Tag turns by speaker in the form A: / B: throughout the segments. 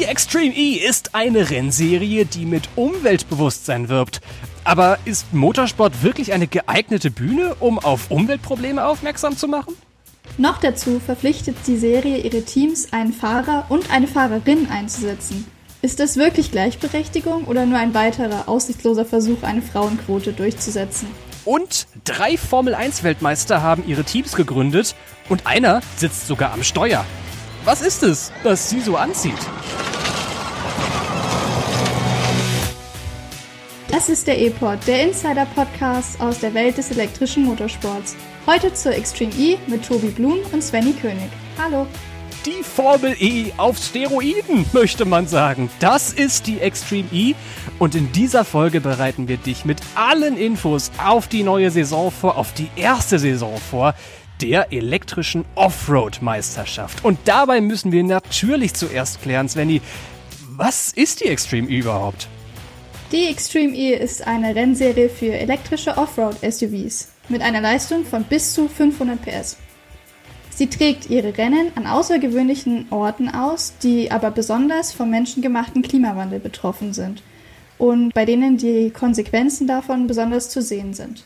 A: Die Extreme E ist eine Rennserie, die mit Umweltbewusstsein wirbt. Aber ist Motorsport wirklich eine geeignete Bühne, um auf Umweltprobleme aufmerksam zu machen?
B: Noch dazu verpflichtet die Serie ihre Teams, einen Fahrer und eine Fahrerin einzusetzen. Ist das wirklich Gleichberechtigung oder nur ein weiterer aussichtsloser Versuch, eine Frauenquote durchzusetzen?
A: Und drei Formel-1-Weltmeister haben ihre Teams gegründet und einer sitzt sogar am Steuer. Was ist es, das sie so anzieht?
B: Das ist der E-Pod, der Insider-Podcast aus der Welt des elektrischen Motorsports. Heute zur Extreme E mit Tobi Blum und Svenny König. Hallo!
A: Die Formel E auf Steroiden, möchte man sagen. Das ist die Extreme E und in dieser Folge bereiten wir dich mit allen Infos auf die neue Saison vor, auf die erste Saison vor, der elektrischen Offroad-Meisterschaft. Und dabei müssen wir natürlich zuerst klären, Svenny, was ist die Extreme E überhaupt?
B: Die Extreme E ist eine Rennserie für elektrische Offroad-SUVs mit einer Leistung von bis zu 500 PS. Sie trägt ihre Rennen an außergewöhnlichen Orten aus, die aber besonders vom menschengemachten Klimawandel betroffen sind und bei denen die Konsequenzen davon besonders zu sehen sind.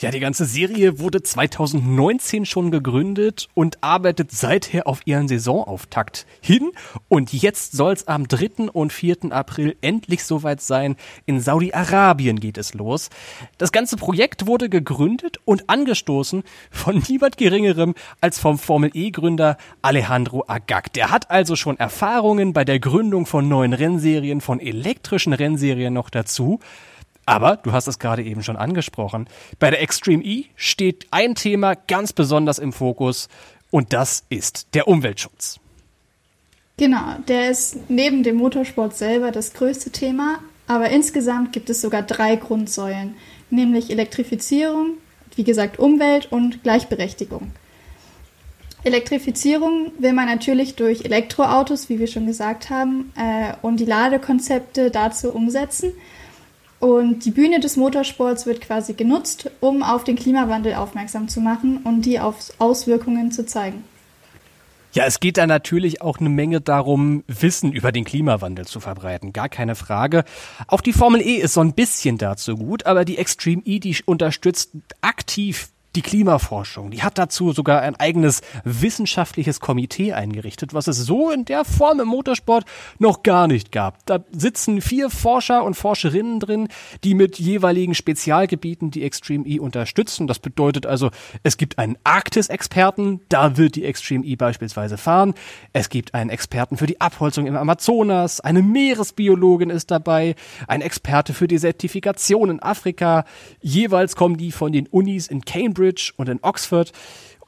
A: Ja, die ganze Serie wurde 2019 schon gegründet und arbeitet seither auf ihren Saisonauftakt hin. Und jetzt soll es am 3. und 4. April endlich soweit sein. In Saudi-Arabien geht es los. Das ganze Projekt wurde gegründet und angestoßen von niemand Geringerem als vom Formel E-Gründer Alejandro Agag. Der hat also schon Erfahrungen bei der Gründung von neuen Rennserien, von elektrischen Rennserien noch dazu. Aber du hast es gerade eben schon angesprochen. Bei der Extreme E steht ein Thema ganz besonders im Fokus und das ist der Umweltschutz.
B: Genau, der ist neben dem Motorsport selber das größte Thema, aber insgesamt gibt es sogar drei Grundsäulen, nämlich Elektrifizierung, wie gesagt Umwelt und Gleichberechtigung. Elektrifizierung will man natürlich durch Elektroautos, wie wir schon gesagt haben, äh, und die Ladekonzepte dazu umsetzen. Und die Bühne des Motorsports wird quasi genutzt, um auf den Klimawandel aufmerksam zu machen und die Auswirkungen zu zeigen.
A: Ja, es geht da natürlich auch eine Menge darum, Wissen über den Klimawandel zu verbreiten. Gar keine Frage. Auch die Formel E ist so ein bisschen dazu gut, aber die Extreme E, die unterstützt aktiv die Klimaforschung. Die hat dazu sogar ein eigenes wissenschaftliches Komitee eingerichtet, was es so in der Form im Motorsport noch gar nicht gab. Da sitzen vier Forscher und Forscherinnen drin, die mit jeweiligen Spezialgebieten die Extreme E unterstützen. Das bedeutet also, es gibt einen Arktis-Experten, da wird die Extreme E beispielsweise fahren. Es gibt einen Experten für die Abholzung im Amazonas, eine Meeresbiologin ist dabei, ein Experte für die Zertifikation in Afrika. Jeweils kommen die von den Unis in Cambridge Cambridge und in Oxford.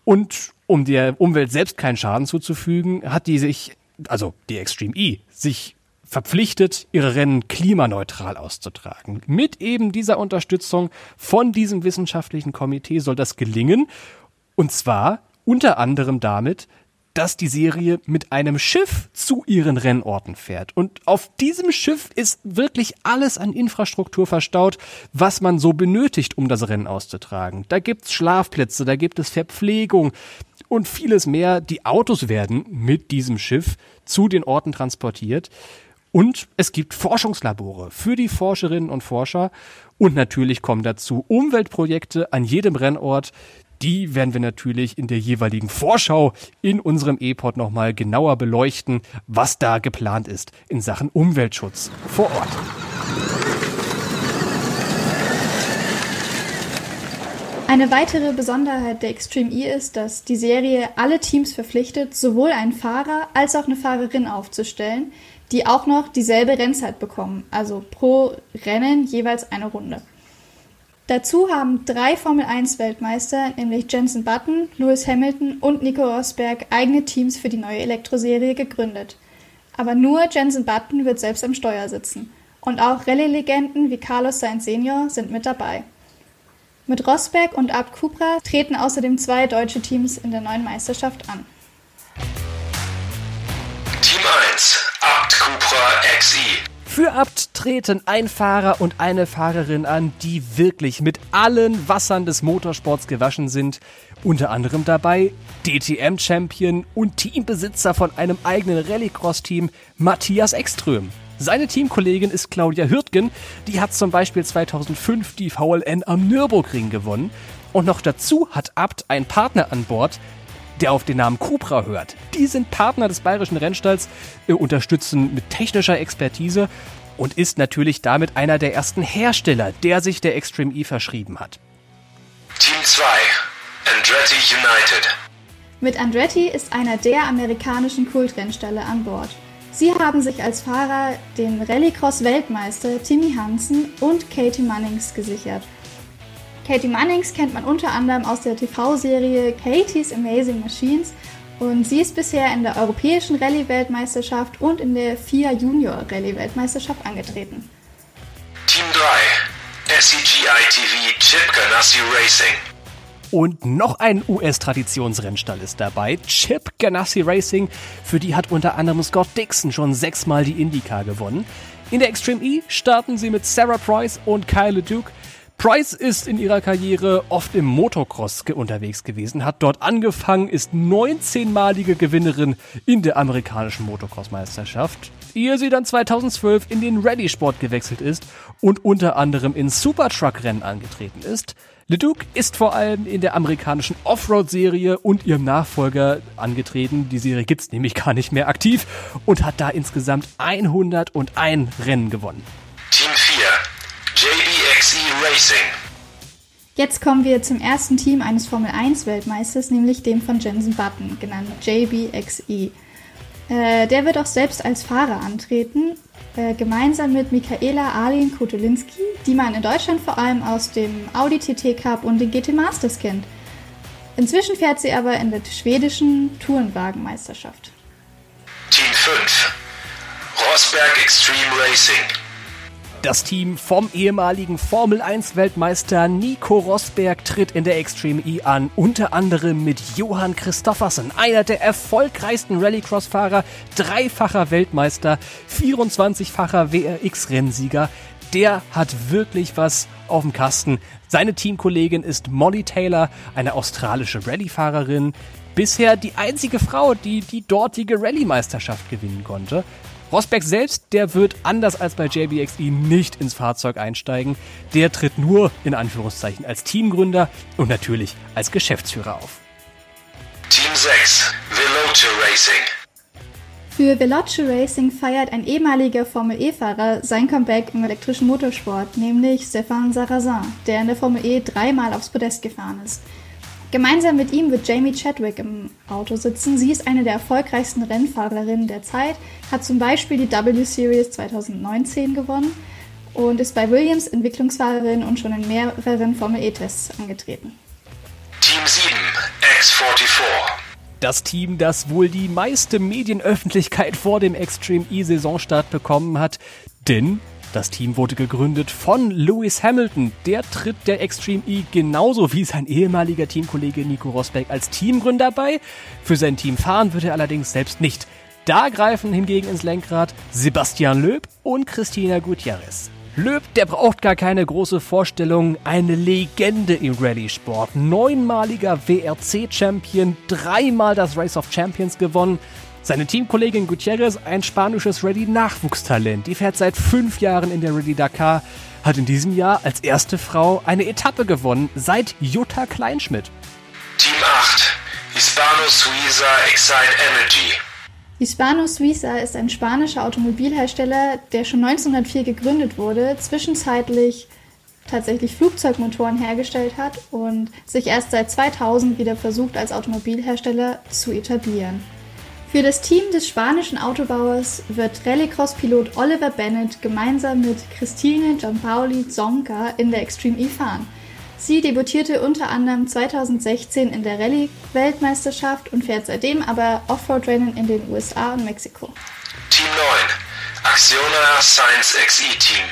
A: Und um der Umwelt selbst keinen Schaden zuzufügen, hat die sich, also die Extreme E, sich verpflichtet, ihre Rennen klimaneutral auszutragen. Mit eben dieser Unterstützung von diesem wissenschaftlichen Komitee soll das gelingen. Und zwar unter anderem damit, dass die Serie mit einem Schiff zu ihren Rennorten fährt. Und auf diesem Schiff ist wirklich alles an Infrastruktur verstaut, was man so benötigt, um das Rennen auszutragen. Da gibt's Schlafplätze, da gibt es Verpflegung und vieles mehr. Die Autos werden mit diesem Schiff zu den Orten transportiert. Und es gibt Forschungslabore für die Forscherinnen und Forscher. Und natürlich kommen dazu Umweltprojekte an jedem Rennort, die werden wir natürlich in der jeweiligen Vorschau in unserem E-Pod nochmal genauer beleuchten, was da geplant ist in Sachen Umweltschutz vor Ort.
B: Eine weitere Besonderheit der Extreme E ist, dass die Serie alle Teams verpflichtet, sowohl einen Fahrer als auch eine Fahrerin aufzustellen, die auch noch dieselbe Rennzeit bekommen, also pro Rennen jeweils eine Runde. Dazu haben drei Formel-1-Weltmeister, nämlich Jensen Button, Lewis Hamilton und Nico Rosberg, eigene Teams für die neue Elektroserie gegründet. Aber nur Jensen Button wird selbst am Steuer sitzen. Und auch Rallye-Legenden wie Carlos Sainz Senior sind mit dabei. Mit Rosberg und Abt Cupra treten außerdem zwei deutsche Teams in der neuen Meisterschaft an.
C: Team 1, Abt Cupra XI.
A: Für Abt treten ein Fahrer und eine Fahrerin an, die wirklich mit allen Wassern des Motorsports gewaschen sind. Unter anderem dabei DTM-Champion und Teambesitzer von einem eigenen Rallycross-Team Matthias Ekström. Seine Teamkollegin ist Claudia Hürtgen, die hat zum Beispiel 2005 die VLN am Nürburgring gewonnen. Und noch dazu hat Abt einen Partner an Bord, der auf den Namen Cupra hört. Die sind Partner des bayerischen Rennstalls, äh, unterstützen mit technischer Expertise und ist natürlich damit einer der ersten Hersteller, der sich der Extreme E verschrieben hat.
C: Team 2, Andretti United.
B: Mit Andretti ist einer der amerikanischen Kultrennställe an Bord. Sie haben sich als Fahrer den Rallycross-Weltmeister Timmy Hansen und Katie Munnings gesichert Katie Munnings kennt man unter anderem aus der TV-Serie Katie's Amazing Machines und sie ist bisher in der europäischen Rallye-Weltmeisterschaft und in der FIA Junior Rallye-Weltmeisterschaft angetreten.
C: Team 3 SCGI TV Chip Ganassi Racing
A: und noch ein US-Traditionsrennstall ist dabei, Chip Ganassi Racing. Für die hat unter anderem Scott Dixon schon sechsmal die IndyCar gewonnen. In der Extreme E starten sie mit Sarah Price und Kyle Duke. Price ist in ihrer Karriere oft im Motocross unterwegs gewesen, hat dort angefangen, ist 19-malige Gewinnerin in der amerikanischen Motocross-Meisterschaft, ehe sie dann 2012 in den Rallye-Sport gewechselt ist und unter anderem in Supertruck-Rennen angetreten ist. LeDuc ist vor allem in der amerikanischen Offroad-Serie und ihrem Nachfolger angetreten. Die Serie gibt's nämlich gar nicht mehr aktiv und hat da insgesamt 101 Rennen gewonnen.
C: Team 4 JBXE Racing.
B: Jetzt kommen wir zum ersten Team eines Formel 1 Weltmeisters, nämlich dem von Jensen Button, genannt JBXE. Äh, der wird auch selbst als Fahrer antreten, äh, gemeinsam mit Michaela Arlin Kotulinski, die man in Deutschland vor allem aus dem Audi TT Cup und den GT Masters kennt. Inzwischen fährt sie aber in der schwedischen Tourenwagenmeisterschaft.
C: Team 5 Rosberg Extreme Racing
A: das Team vom ehemaligen Formel 1 Weltmeister Nico Rosberg tritt in der Extreme E an, unter anderem mit Johann Christoffersen, einer der erfolgreichsten Rallycross-Fahrer, dreifacher Weltmeister, 24-facher WRX-Rennsieger. Der hat wirklich was auf dem Kasten. Seine Teamkollegin ist Molly Taylor, eine australische Rallyefahrerin, bisher die einzige Frau, die die dortige Rallye-Meisterschaft gewinnen konnte. Rosberg selbst, der wird anders als bei JBXE nicht ins Fahrzeug einsteigen. Der tritt nur in Anführungszeichen als Teamgründer und natürlich als Geschäftsführer auf.
C: Team 6, Veloce Racing.
B: Für Veloce Racing feiert ein ehemaliger Formel E-Fahrer sein Comeback im elektrischen Motorsport, nämlich Stéphane Sarrazin, der in der Formel E dreimal aufs Podest gefahren ist. Gemeinsam mit ihm wird Jamie Chadwick im Auto sitzen. Sie ist eine der erfolgreichsten Rennfahrerinnen der Zeit, hat zum Beispiel die W-Series 2019 gewonnen und ist bei Williams Entwicklungsfahrerin und schon in mehreren Formel E-Tests angetreten.
C: Team 7, X44.
A: Das Team, das wohl die meiste Medienöffentlichkeit vor dem Extreme E-Saisonstart bekommen hat, denn das Team wurde gegründet von Lewis Hamilton. Der tritt der Extreme E genauso wie sein ehemaliger Teamkollege Nico Rosberg als Teamgründer bei. Für sein Team fahren wird er allerdings selbst nicht. Da greifen hingegen ins Lenkrad Sebastian Löb und Christina Gutierrez. Löb, der braucht gar keine große Vorstellung. Eine Legende im Rallye-Sport. Neunmaliger WRC-Champion, dreimal das Race of Champions gewonnen. Seine Teamkollegin Gutierrez, ein spanisches Rallye-Nachwuchstalent, die fährt seit fünf Jahren in der Rallye Dakar, hat in diesem Jahr als erste Frau eine Etappe gewonnen, seit Jutta Kleinschmidt.
C: Team 8, Hispano Suiza Excite Energy.
B: Hispano Suiza ist ein spanischer Automobilhersteller, der schon 1904 gegründet wurde, zwischenzeitlich tatsächlich Flugzeugmotoren hergestellt hat und sich erst seit 2000 wieder versucht, als Automobilhersteller zu etablieren. Für das Team des spanischen Autobauers wird Rallycross-Pilot Oliver Bennett gemeinsam mit Christine Gianpaoli Zonka in der Extreme E fahren. Sie debütierte unter anderem 2016 in der Rallye-Weltmeisterschaft und fährt seitdem aber Offroad-Rennen in den USA und Mexiko.
C: Team 9, Acciona Science XE Team.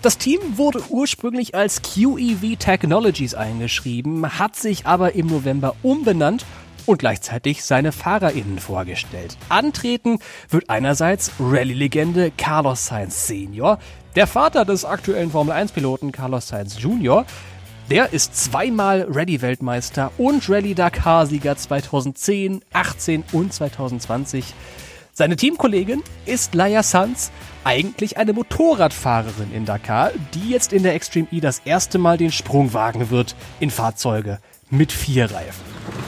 A: Das Team wurde ursprünglich als QEV Technologies eingeschrieben, hat sich aber im November umbenannt und gleichzeitig seine FahrerInnen vorgestellt. Antreten wird einerseits Rallye-Legende Carlos Sainz Senior, der Vater des aktuellen Formel-1-Piloten Carlos Sainz Jr., der ist zweimal Rallye-Weltmeister und Rallye-Dakar-Sieger 2010, 18 und 2020. Seine Teamkollegin ist Laia Sanz, eigentlich eine Motorradfahrerin in Dakar, die jetzt in der Extreme E das erste Mal den Sprung wagen wird in Fahrzeuge mit vier Reifen.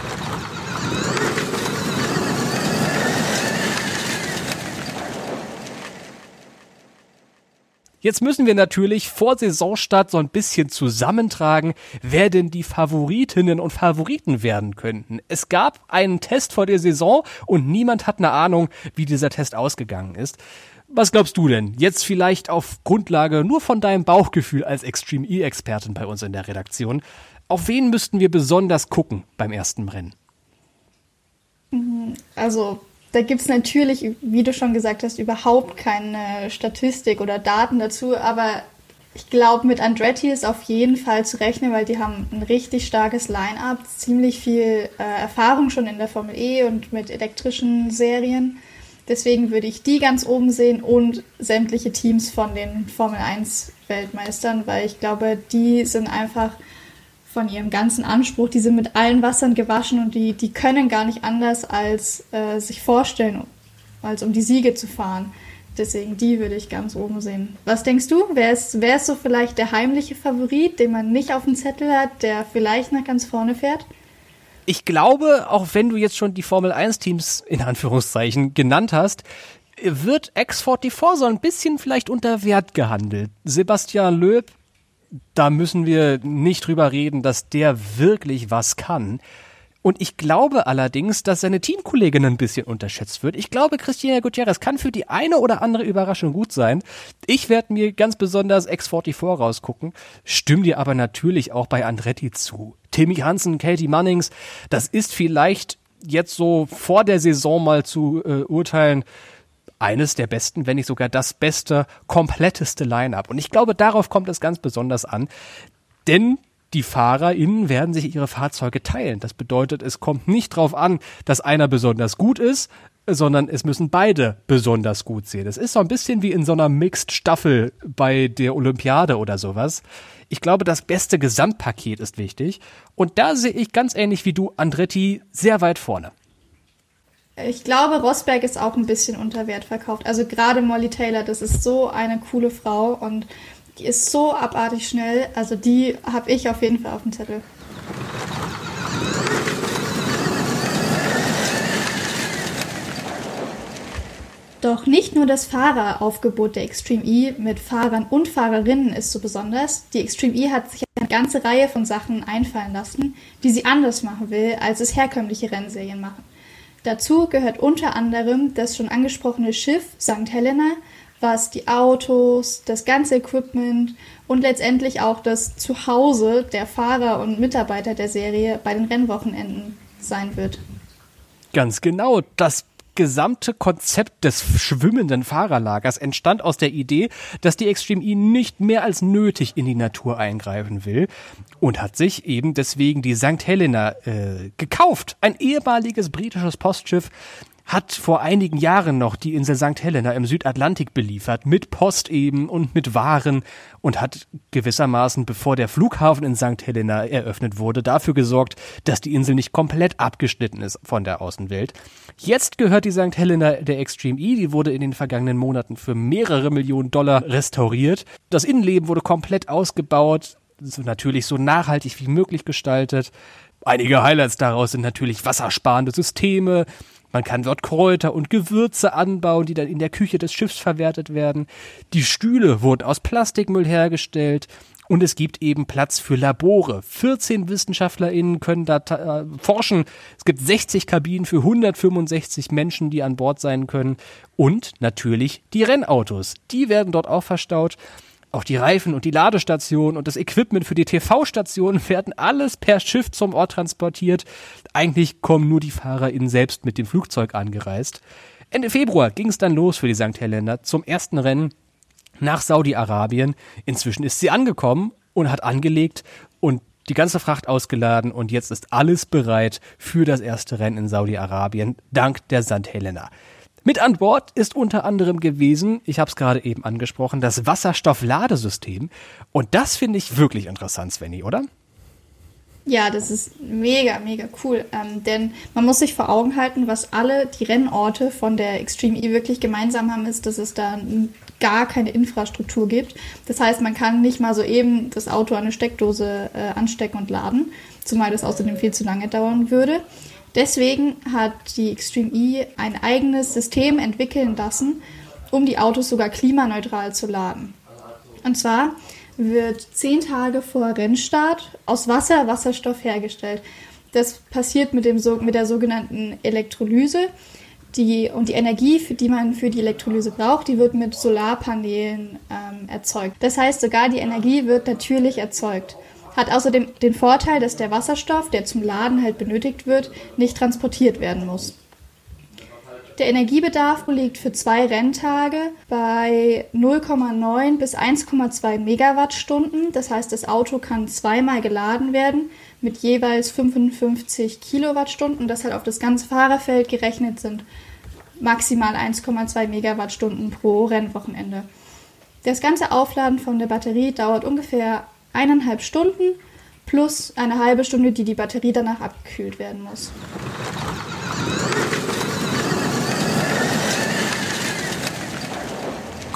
A: Jetzt müssen wir natürlich vor Saisonstart so ein bisschen zusammentragen, wer denn die Favoritinnen und Favoriten werden könnten. Es gab einen Test vor der Saison und niemand hat eine Ahnung, wie dieser Test ausgegangen ist. Was glaubst du denn? Jetzt vielleicht auf Grundlage nur von deinem Bauchgefühl als Extreme E-Expertin bei uns in der Redaktion. Auf wen müssten wir besonders gucken beim ersten Rennen?
B: Also da gibt es natürlich, wie du schon gesagt hast, überhaupt keine Statistik oder Daten dazu, aber ich glaube, mit Andretti ist auf jeden Fall zu rechnen, weil die haben ein richtig starkes Line-up, ziemlich viel äh, Erfahrung schon in der Formel E und mit elektrischen Serien. Deswegen würde ich die ganz oben sehen und sämtliche Teams von den Formel 1 Weltmeistern, weil ich glaube, die sind einfach von ihrem ganzen Anspruch, die sind mit allen Wassern gewaschen und die, die können gar nicht anders als äh, sich vorstellen, als um die Siege zu fahren. Deswegen die würde ich ganz oben sehen. Was denkst du? Wer ist, wer ist so vielleicht der heimliche Favorit, den man nicht auf dem Zettel hat, der vielleicht nach ganz vorne fährt?
A: Ich glaube, auch wenn du jetzt schon die Formel 1 Teams in Anführungszeichen genannt hast, wird X44 so ein bisschen vielleicht unter Wert gehandelt. Sebastian Löb da müssen wir nicht drüber reden, dass der wirklich was kann. Und ich glaube allerdings, dass seine Teamkollegin ein bisschen unterschätzt wird. Ich glaube, Christina Gutierrez kann für die eine oder andere Überraschung gut sein. Ich werde mir ganz besonders X44 rausgucken, stimme dir aber natürlich auch bei Andretti zu. Timmy Hansen, Katie Munnings, das ist vielleicht jetzt so vor der Saison mal zu äh, urteilen, eines der besten, wenn nicht sogar das beste, kompletteste Line-up. Und ich glaube, darauf kommt es ganz besonders an, denn die FahrerInnen werden sich ihre Fahrzeuge teilen. Das bedeutet, es kommt nicht darauf an, dass einer besonders gut ist, sondern es müssen beide besonders gut sehen. Es ist so ein bisschen wie in so einer Mixed-Staffel bei der Olympiade oder sowas. Ich glaube, das beste Gesamtpaket ist wichtig. Und da sehe ich ganz ähnlich wie du Andretti sehr weit vorne.
B: Ich glaube, Rosberg ist auch ein bisschen unter Wert verkauft. Also gerade Molly Taylor, das ist so eine coole Frau und die ist so abartig schnell. Also die habe ich auf jeden Fall auf dem Zettel. Doch nicht nur das Fahreraufgebot der Extreme E mit Fahrern und Fahrerinnen ist so besonders. Die Extreme E hat sich eine ganze Reihe von Sachen einfallen lassen, die sie anders machen will, als es herkömmliche Rennserien machen. Dazu gehört unter anderem das schon angesprochene Schiff St. Helena, was die Autos, das ganze Equipment und letztendlich auch das Zuhause der Fahrer und Mitarbeiter der Serie bei den Rennwochenenden sein wird.
A: Ganz genau. Das gesamte Konzept des schwimmenden Fahrerlagers entstand aus der Idee, dass die Extreme E nicht mehr als nötig in die Natur eingreifen will und hat sich eben deswegen die St. Helena äh, gekauft. Ein ehemaliges britisches Postschiff, hat vor einigen Jahren noch die Insel St. Helena im Südatlantik beliefert, mit Post eben und mit Waren und hat gewissermaßen, bevor der Flughafen in St. Helena eröffnet wurde, dafür gesorgt, dass die Insel nicht komplett abgeschnitten ist von der Außenwelt. Jetzt gehört die St. Helena der Extreme E, die wurde in den vergangenen Monaten für mehrere Millionen Dollar restauriert. Das Innenleben wurde komplett ausgebaut, natürlich so nachhaltig wie möglich gestaltet. Einige Highlights daraus sind natürlich wassersparende Systeme, man kann dort Kräuter und Gewürze anbauen, die dann in der Küche des Schiffs verwertet werden. Die Stühle wurden aus Plastikmüll hergestellt. Und es gibt eben Platz für Labore. 14 WissenschaftlerInnen können da äh, forschen. Es gibt 60 Kabinen für 165 Menschen, die an Bord sein können. Und natürlich die Rennautos. Die werden dort auch verstaut. Auch die Reifen und die Ladestation und das Equipment für die TV-Station werden alles per Schiff zum Ort transportiert. Eigentlich kommen nur die FahrerInnen selbst mit dem Flugzeug angereist. Ende Februar ging es dann los für die St. Helena zum ersten Rennen nach Saudi-Arabien. Inzwischen ist sie angekommen und hat angelegt und die ganze Fracht ausgeladen und jetzt ist alles bereit für das erste Rennen in Saudi-Arabien, dank der St. Helena. Mit an Bord ist unter anderem gewesen, ich habe es gerade eben angesprochen, das Wasserstoffladesystem. Und das finde ich wirklich interessant, Svenny, oder?
B: Ja, das ist mega, mega cool. Ähm, denn man muss sich vor Augen halten, was alle die Rennorte von der Extreme E wirklich gemeinsam haben, ist, dass es da gar keine Infrastruktur gibt. Das heißt, man kann nicht mal so eben das Auto an eine Steckdose äh, anstecken und laden, zumal das außerdem viel zu lange dauern würde. Deswegen hat die Extreme E ein eigenes System entwickeln lassen, um die Autos sogar klimaneutral zu laden. Und zwar wird zehn Tage vor Rennstart aus Wasser Wasserstoff hergestellt. Das passiert mit, dem, mit der sogenannten Elektrolyse. Die, und die Energie, für die man für die Elektrolyse braucht, die wird mit Solarpanelen ähm, erzeugt. Das heißt, sogar die Energie wird natürlich erzeugt. Hat außerdem den Vorteil, dass der Wasserstoff, der zum Laden halt benötigt wird, nicht transportiert werden muss. Der Energiebedarf liegt für zwei Renntage bei 0,9 bis 1,2 Megawattstunden. Das heißt, das Auto kann zweimal geladen werden mit jeweils 55 Kilowattstunden. Das halt auf das ganze Fahrerfeld gerechnet sind maximal 1,2 Megawattstunden pro Rennwochenende. Das ganze Aufladen von der Batterie dauert ungefähr eineinhalb Stunden plus eine halbe Stunde, die die Batterie danach abgekühlt werden muss.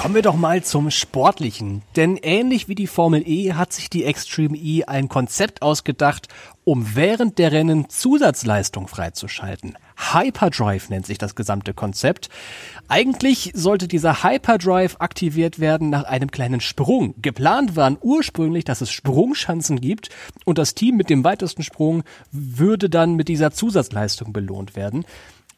A: Kommen wir doch mal zum Sportlichen. Denn ähnlich wie die Formel E hat sich die Extreme E ein Konzept ausgedacht, um während der Rennen Zusatzleistung freizuschalten. Hyperdrive nennt sich das gesamte Konzept. Eigentlich sollte dieser Hyperdrive aktiviert werden nach einem kleinen Sprung. Geplant waren ursprünglich, dass es Sprungschanzen gibt und das Team mit dem weitesten Sprung würde dann mit dieser Zusatzleistung belohnt werden.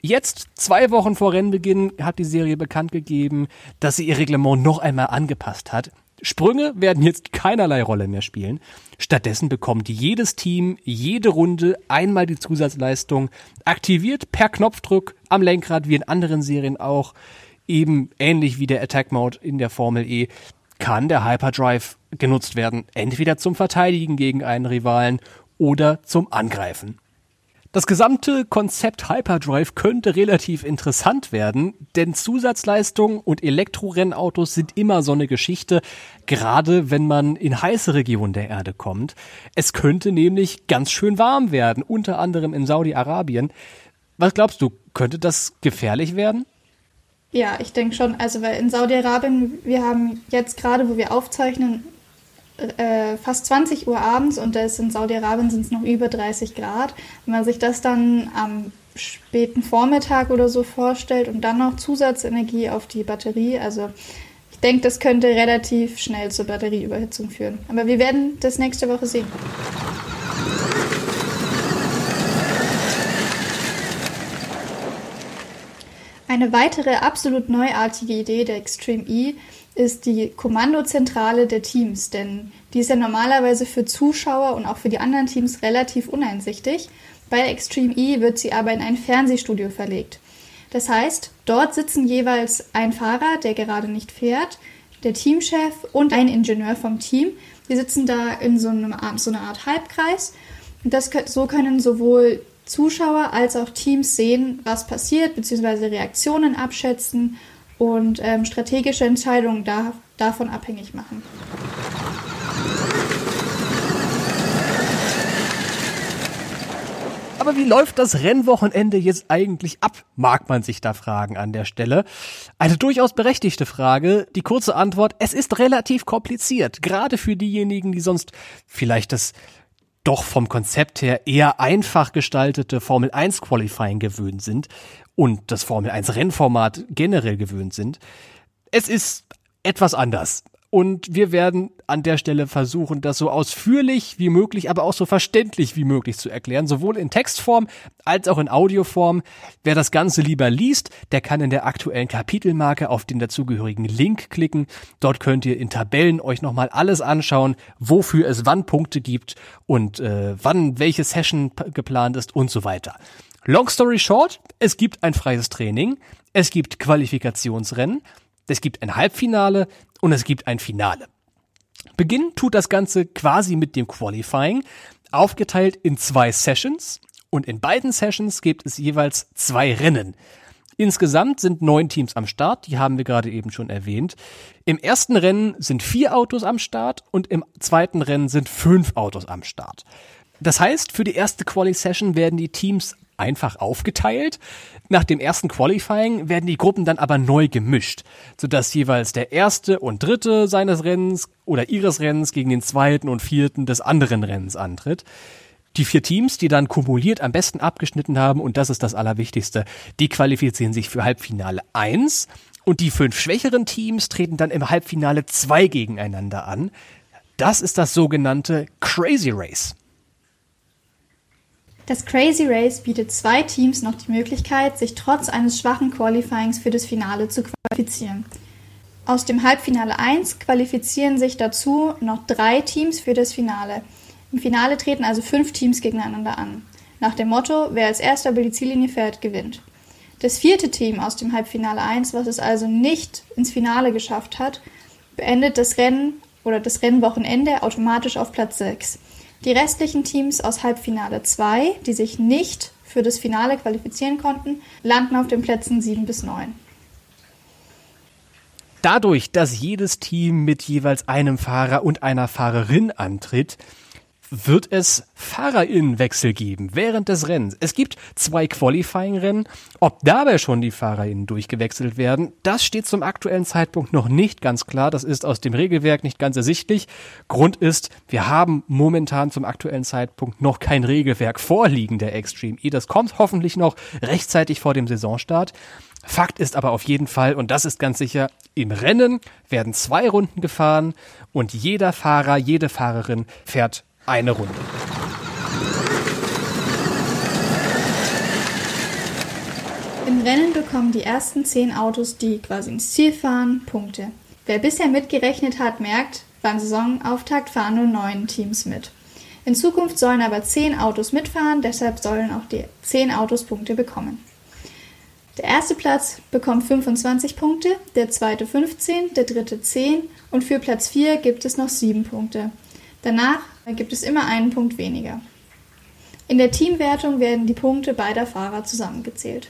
A: Jetzt, zwei Wochen vor Rennbeginn, hat die Serie bekannt gegeben, dass sie ihr Reglement noch einmal angepasst hat. Sprünge werden jetzt keinerlei Rolle mehr spielen. Stattdessen bekommt jedes Team jede Runde einmal die Zusatzleistung aktiviert per Knopfdruck am Lenkrad, wie in anderen Serien auch. Eben ähnlich wie der Attack Mode in der Formel E kann der Hyperdrive genutzt werden, entweder zum Verteidigen gegen einen Rivalen oder zum Angreifen. Das gesamte Konzept Hyperdrive könnte relativ interessant werden, denn Zusatzleistungen und Elektrorennautos sind immer so eine Geschichte, gerade wenn man in heiße Regionen der Erde kommt. Es könnte nämlich ganz schön warm werden, unter anderem in Saudi-Arabien. Was glaubst du, könnte das gefährlich werden?
B: Ja, ich denke schon. Also, weil in Saudi-Arabien, wir haben jetzt gerade, wo wir aufzeichnen, äh, fast 20 Uhr abends und das in Saudi-Arabien sind es noch über 30 Grad. Wenn man sich das dann am späten Vormittag oder so vorstellt und dann noch Zusatzenergie auf die Batterie, also ich denke, das könnte relativ schnell zur Batterieüberhitzung führen. Aber wir werden das nächste Woche sehen. Eine weitere absolut neuartige Idee der Extreme E ist die Kommandozentrale der Teams, denn die ist ja normalerweise für Zuschauer und auch für die anderen Teams relativ uneinsichtig. Bei Extreme E wird sie aber in ein Fernsehstudio verlegt. Das heißt, dort sitzen jeweils ein Fahrer, der gerade nicht fährt, der Teamchef und ein Ingenieur vom Team. Die sitzen da in so, einem so einer Art Halbkreis. Das, so können sowohl Zuschauer als auch Teams sehen, was passiert, beziehungsweise Reaktionen abschätzen und ähm, strategische Entscheidungen da, davon abhängig machen.
A: Aber wie läuft das Rennwochenende jetzt eigentlich ab, mag man sich da fragen an der Stelle. Eine durchaus berechtigte Frage. Die kurze Antwort, es ist relativ kompliziert, gerade für diejenigen, die sonst vielleicht das doch vom Konzept her eher einfach gestaltete Formel 1 Qualifying gewöhnt sind und das Formel 1 Rennformat generell gewöhnt sind. Es ist etwas anders. Und wir werden an der Stelle versuchen, das so ausführlich wie möglich, aber auch so verständlich wie möglich zu erklären, sowohl in Textform als auch in Audioform. Wer das Ganze lieber liest, der kann in der aktuellen Kapitelmarke auf den dazugehörigen Link klicken. Dort könnt ihr in Tabellen euch nochmal alles anschauen, wofür es wann Punkte gibt und äh, wann welche Session geplant ist und so weiter. Long story short, es gibt ein freies Training, es gibt Qualifikationsrennen, es gibt ein Halbfinale und es gibt ein Finale. Beginnen tut das Ganze quasi mit dem Qualifying. aufgeteilt in zwei Sessions und in beiden Sessions gibt es jeweils zwei Rennen. Insgesamt sind neun Teams am Start, die haben wir gerade eben schon erwähnt. Im ersten Rennen sind vier Autos am Start und im zweiten Rennen sind fünf Autos am Start. Das heißt, für die erste Quali-Session werden die Teams einfach aufgeteilt. Nach dem ersten Qualifying werden die Gruppen dann aber neu gemischt, sodass jeweils der erste und dritte seines Rennens oder ihres Rennens gegen den zweiten und vierten des anderen Rennens antritt. Die vier Teams, die dann kumuliert am besten abgeschnitten haben, und das ist das Allerwichtigste, die qualifizieren sich für Halbfinale 1 und die fünf schwächeren Teams treten dann im Halbfinale 2 gegeneinander an. Das ist das sogenannte Crazy Race.
B: Das Crazy Race bietet zwei Teams noch die Möglichkeit, sich trotz eines schwachen Qualifyings für das Finale zu qualifizieren. Aus dem Halbfinale 1 qualifizieren sich dazu noch drei Teams für das Finale. Im Finale treten also fünf Teams gegeneinander an. Nach dem Motto, wer als erster über die Ziellinie fährt, gewinnt. Das vierte Team aus dem Halbfinale 1, was es also nicht ins Finale geschafft hat, beendet das Rennen oder das Rennwochenende automatisch auf Platz 6. Die restlichen Teams aus Halbfinale 2, die sich nicht für das Finale qualifizieren konnten, landen auf den Plätzen 7 bis 9.
A: Dadurch, dass jedes Team mit jeweils einem Fahrer und einer Fahrerin antritt, wird es Fahrerinnenwechsel geben während des Rennens. Es gibt zwei Qualifying-Rennen. Ob dabei schon die Fahrerinnen durchgewechselt werden, das steht zum aktuellen Zeitpunkt noch nicht ganz klar. Das ist aus dem Regelwerk nicht ganz ersichtlich. Grund ist, wir haben momentan zum aktuellen Zeitpunkt noch kein Regelwerk vorliegen der Extreme E. Das kommt hoffentlich noch rechtzeitig vor dem Saisonstart. Fakt ist aber auf jeden Fall, und das ist ganz sicher, im Rennen werden zwei Runden gefahren und jeder Fahrer, jede Fahrerin fährt eine Runde.
B: Im Rennen bekommen die ersten zehn Autos, die quasi ins Ziel fahren, Punkte. Wer bisher mitgerechnet hat, merkt, beim Saisonauftakt fahren nur neun Teams mit. In Zukunft sollen aber zehn Autos mitfahren, deshalb sollen auch die zehn Autos Punkte bekommen. Der erste Platz bekommt 25 Punkte, der zweite 15, der dritte 10 und für Platz 4 gibt es noch 7 Punkte. Danach gibt es immer einen Punkt weniger. In der Teamwertung werden die Punkte beider Fahrer zusammengezählt.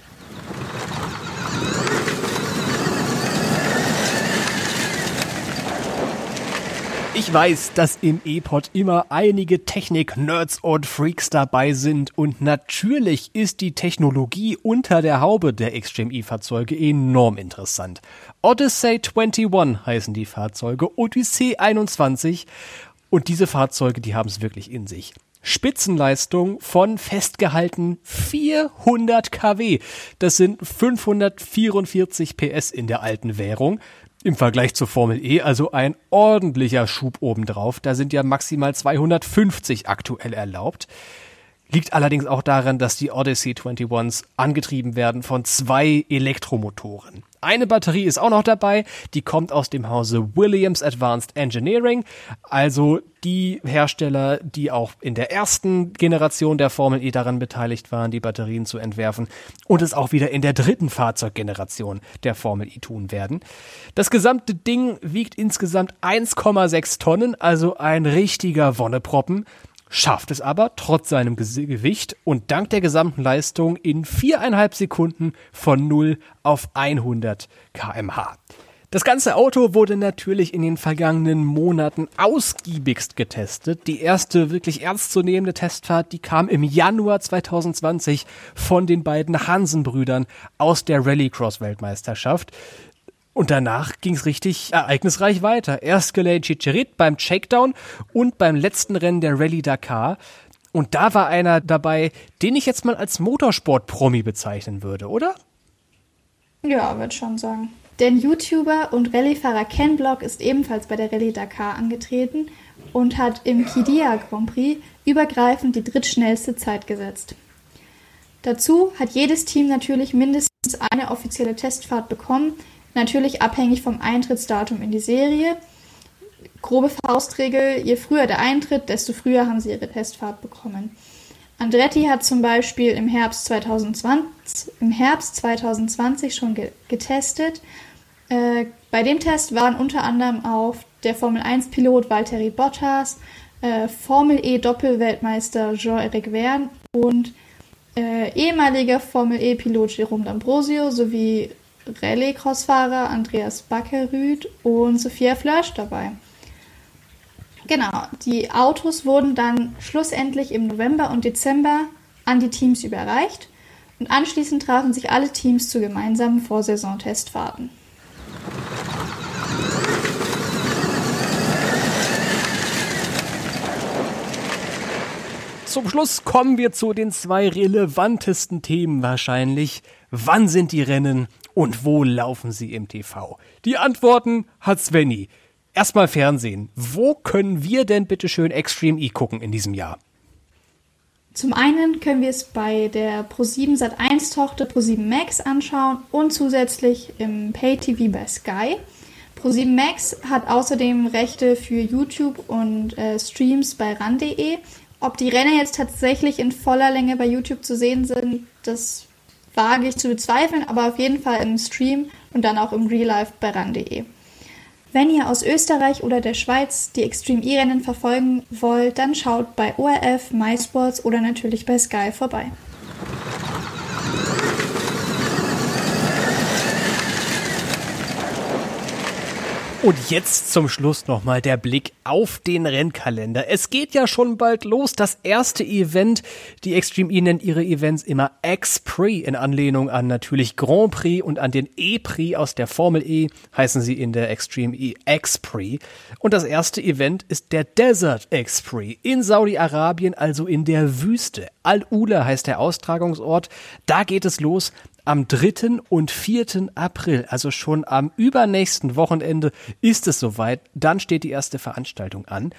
A: Ich weiß, dass im E-Pod immer einige Technik-Nerds und Freaks dabei sind und natürlich ist die Technologie unter der Haube der Extreme E-Fahrzeuge enorm interessant. Odyssey 21 heißen die Fahrzeuge, Odyssey 21 und diese Fahrzeuge, die haben es wirklich in sich. Spitzenleistung von festgehalten 400 kW. Das sind 544 PS in der alten Währung. Im Vergleich zur Formel E also ein ordentlicher Schub obendrauf. Da sind ja maximal 250 aktuell erlaubt. Liegt allerdings auch daran, dass die Odyssey 21s angetrieben werden von zwei Elektromotoren. Eine Batterie ist auch noch dabei, die kommt aus dem Hause Williams Advanced Engineering, also die Hersteller, die auch in der ersten Generation der Formel E daran beteiligt waren, die Batterien zu entwerfen und es auch wieder in der dritten Fahrzeuggeneration der Formel E tun werden. Das gesamte Ding wiegt insgesamt 1,6 Tonnen, also ein richtiger Wonneproppen schafft es aber trotz seinem Gewicht und dank der gesamten Leistung in viereinhalb Sekunden von 0 auf 100 kmh. Das ganze Auto wurde natürlich in den vergangenen Monaten ausgiebigst getestet. Die erste wirklich ernstzunehmende Testfahrt, die kam im Januar 2020 von den beiden Hansen-Brüdern aus der Rallycross-Weltmeisterschaft. Und danach ging es richtig ereignisreich weiter. Erst Gelaine Chicherit beim Shakedown und beim letzten Rennen der Rallye Dakar. Und da war einer dabei, den ich jetzt mal als Motorsport-Promi bezeichnen würde, oder?
B: Ja, würde schon sagen. Denn YouTuber und Rallyefahrer Ken Block ist ebenfalls bei der Rallye Dakar angetreten und hat im Kidia Grand Prix übergreifend die drittschnellste Zeit gesetzt. Dazu hat jedes Team natürlich mindestens eine offizielle Testfahrt bekommen, Natürlich abhängig vom Eintrittsdatum in die Serie. Grobe Faustregel, je früher der Eintritt, desto früher haben sie ihre Testfahrt bekommen. Andretti hat zum Beispiel im Herbst 2020, im Herbst 2020 schon ge getestet. Äh, bei dem Test waren unter anderem auch der Formel 1-Pilot Valtteri Bottas, äh, Formel E Doppelweltmeister Jean-Eric Verne und äh, ehemaliger Formel E Pilot Jerome D'Ambrosio sowie Rallye-Crossfahrer Andreas Backerüth und Sophia Flörsch dabei. Genau, die Autos wurden dann schlussendlich im November und Dezember an die Teams überreicht und anschließend trafen sich alle Teams zu gemeinsamen Vorsaison-Testfahrten.
A: Zum Schluss kommen wir zu den zwei relevantesten Themen wahrscheinlich. Wann sind die Rennen und wo laufen sie im TV? Die Antworten hat Svenny. Erstmal Fernsehen. Wo können wir denn bitte schön Extreme E gucken in diesem Jahr?
B: Zum einen können wir es bei der Pro7 Sat1 Tochter Pro7 Max anschauen und zusätzlich im Pay TV bei Sky. Pro7 Max hat außerdem Rechte für YouTube und äh, Streams bei ran.de. Ob die Rennen jetzt tatsächlich in voller Länge bei YouTube zu sehen sind, das wage ich zu bezweifeln, aber auf jeden Fall im Stream und dann auch im Real Life bei ran.de. Wenn ihr aus Österreich oder der Schweiz die Extreme E-Rennen verfolgen wollt, dann schaut bei ORF, MySports oder natürlich bei Sky vorbei.
A: Und jetzt zum Schluss nochmal der Blick auf den Rennkalender. Es geht ja schon bald los. Das erste Event, die Extreme E nennt ihre Events immer X-Prix in Anlehnung an natürlich Grand Prix und an den E-Prix aus der Formel E heißen sie in der Extreme E X-Prix. Und das erste Event ist der Desert X-Prix in Saudi-Arabien, also in der Wüste. Al-Ula heißt der Austragungsort. Da geht es los am 3. und 4. April, also schon am übernächsten Wochenende, ist es soweit. Dann steht die erste Veranstaltung an.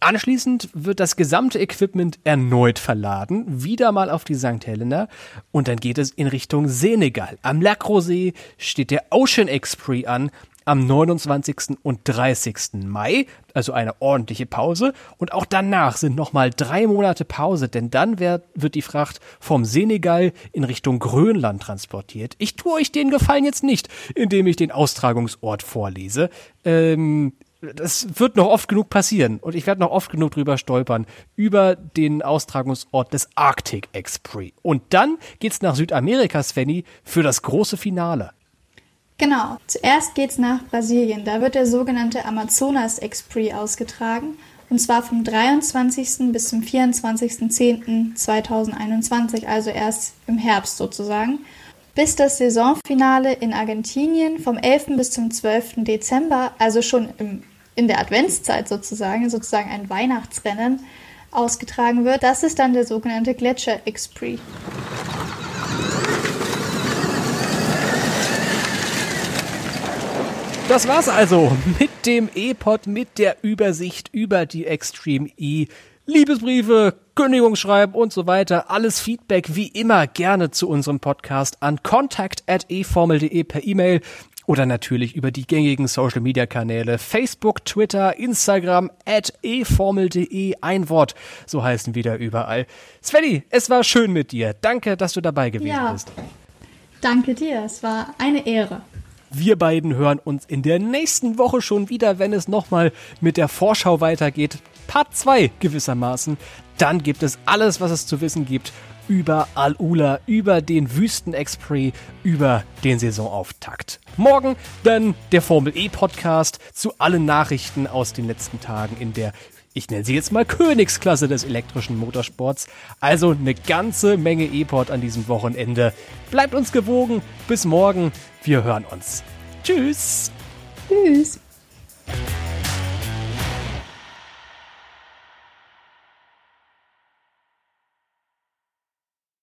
A: Anschließend wird das gesamte Equipment erneut verladen, wieder mal auf die St. Helena und dann geht es in Richtung Senegal. Am Lacrosee steht der Ocean Express an am 29. und 30. Mai, also eine ordentliche Pause. Und auch danach sind nochmal drei Monate Pause, denn dann wird, wird die Fracht vom Senegal in Richtung Grönland transportiert. Ich tue euch den Gefallen jetzt nicht, indem ich den Austragungsort vorlese. Ähm, das wird noch oft genug passieren und ich werde noch oft genug drüber stolpern über den Austragungsort des Arctic Express. Und dann geht's nach Südamerika, Svenny, für das große Finale.
B: Genau. Zuerst geht's nach Brasilien. Da wird der sogenannte Amazonas Express ausgetragen. Und zwar vom 23. bis zum 24.10.2021, also erst im Herbst sozusagen. Bis das Saisonfinale in Argentinien vom 11. bis zum 12. Dezember, also schon im, in der Adventszeit sozusagen, sozusagen ein Weihnachtsrennen, ausgetragen wird. Das ist dann der sogenannte Gletscher Express.
A: Das war's also mit dem E-Pod, mit der Übersicht über die Extreme E. Liebesbriefe, Kündigungsschreiben und so weiter. Alles Feedback wie immer gerne zu unserem Podcast an contact.eformel.de per E-Mail oder natürlich über die gängigen Social Media Kanäle Facebook, Twitter, Instagram at eformel.de ein Wort. So heißen wir da überall. Svenny, es war schön mit dir. Danke, dass du dabei gewesen ja. bist.
B: Danke dir. Es war eine Ehre.
A: Wir beiden hören uns in der nächsten Woche schon wieder, wenn es nochmal mit der Vorschau weitergeht. Part 2 gewissermaßen. Dann gibt es alles, was es zu wissen gibt über Al-Ula, über den Wüsten-Express, über den Saisonauftakt. Morgen dann der Formel E Podcast zu allen Nachrichten aus den letzten Tagen in der ich nenne sie jetzt mal Königsklasse des elektrischen Motorsports. Also eine ganze Menge E-Port an diesem Wochenende. Bleibt uns gewogen. Bis morgen. Wir hören uns. Tschüss.
B: Tschüss.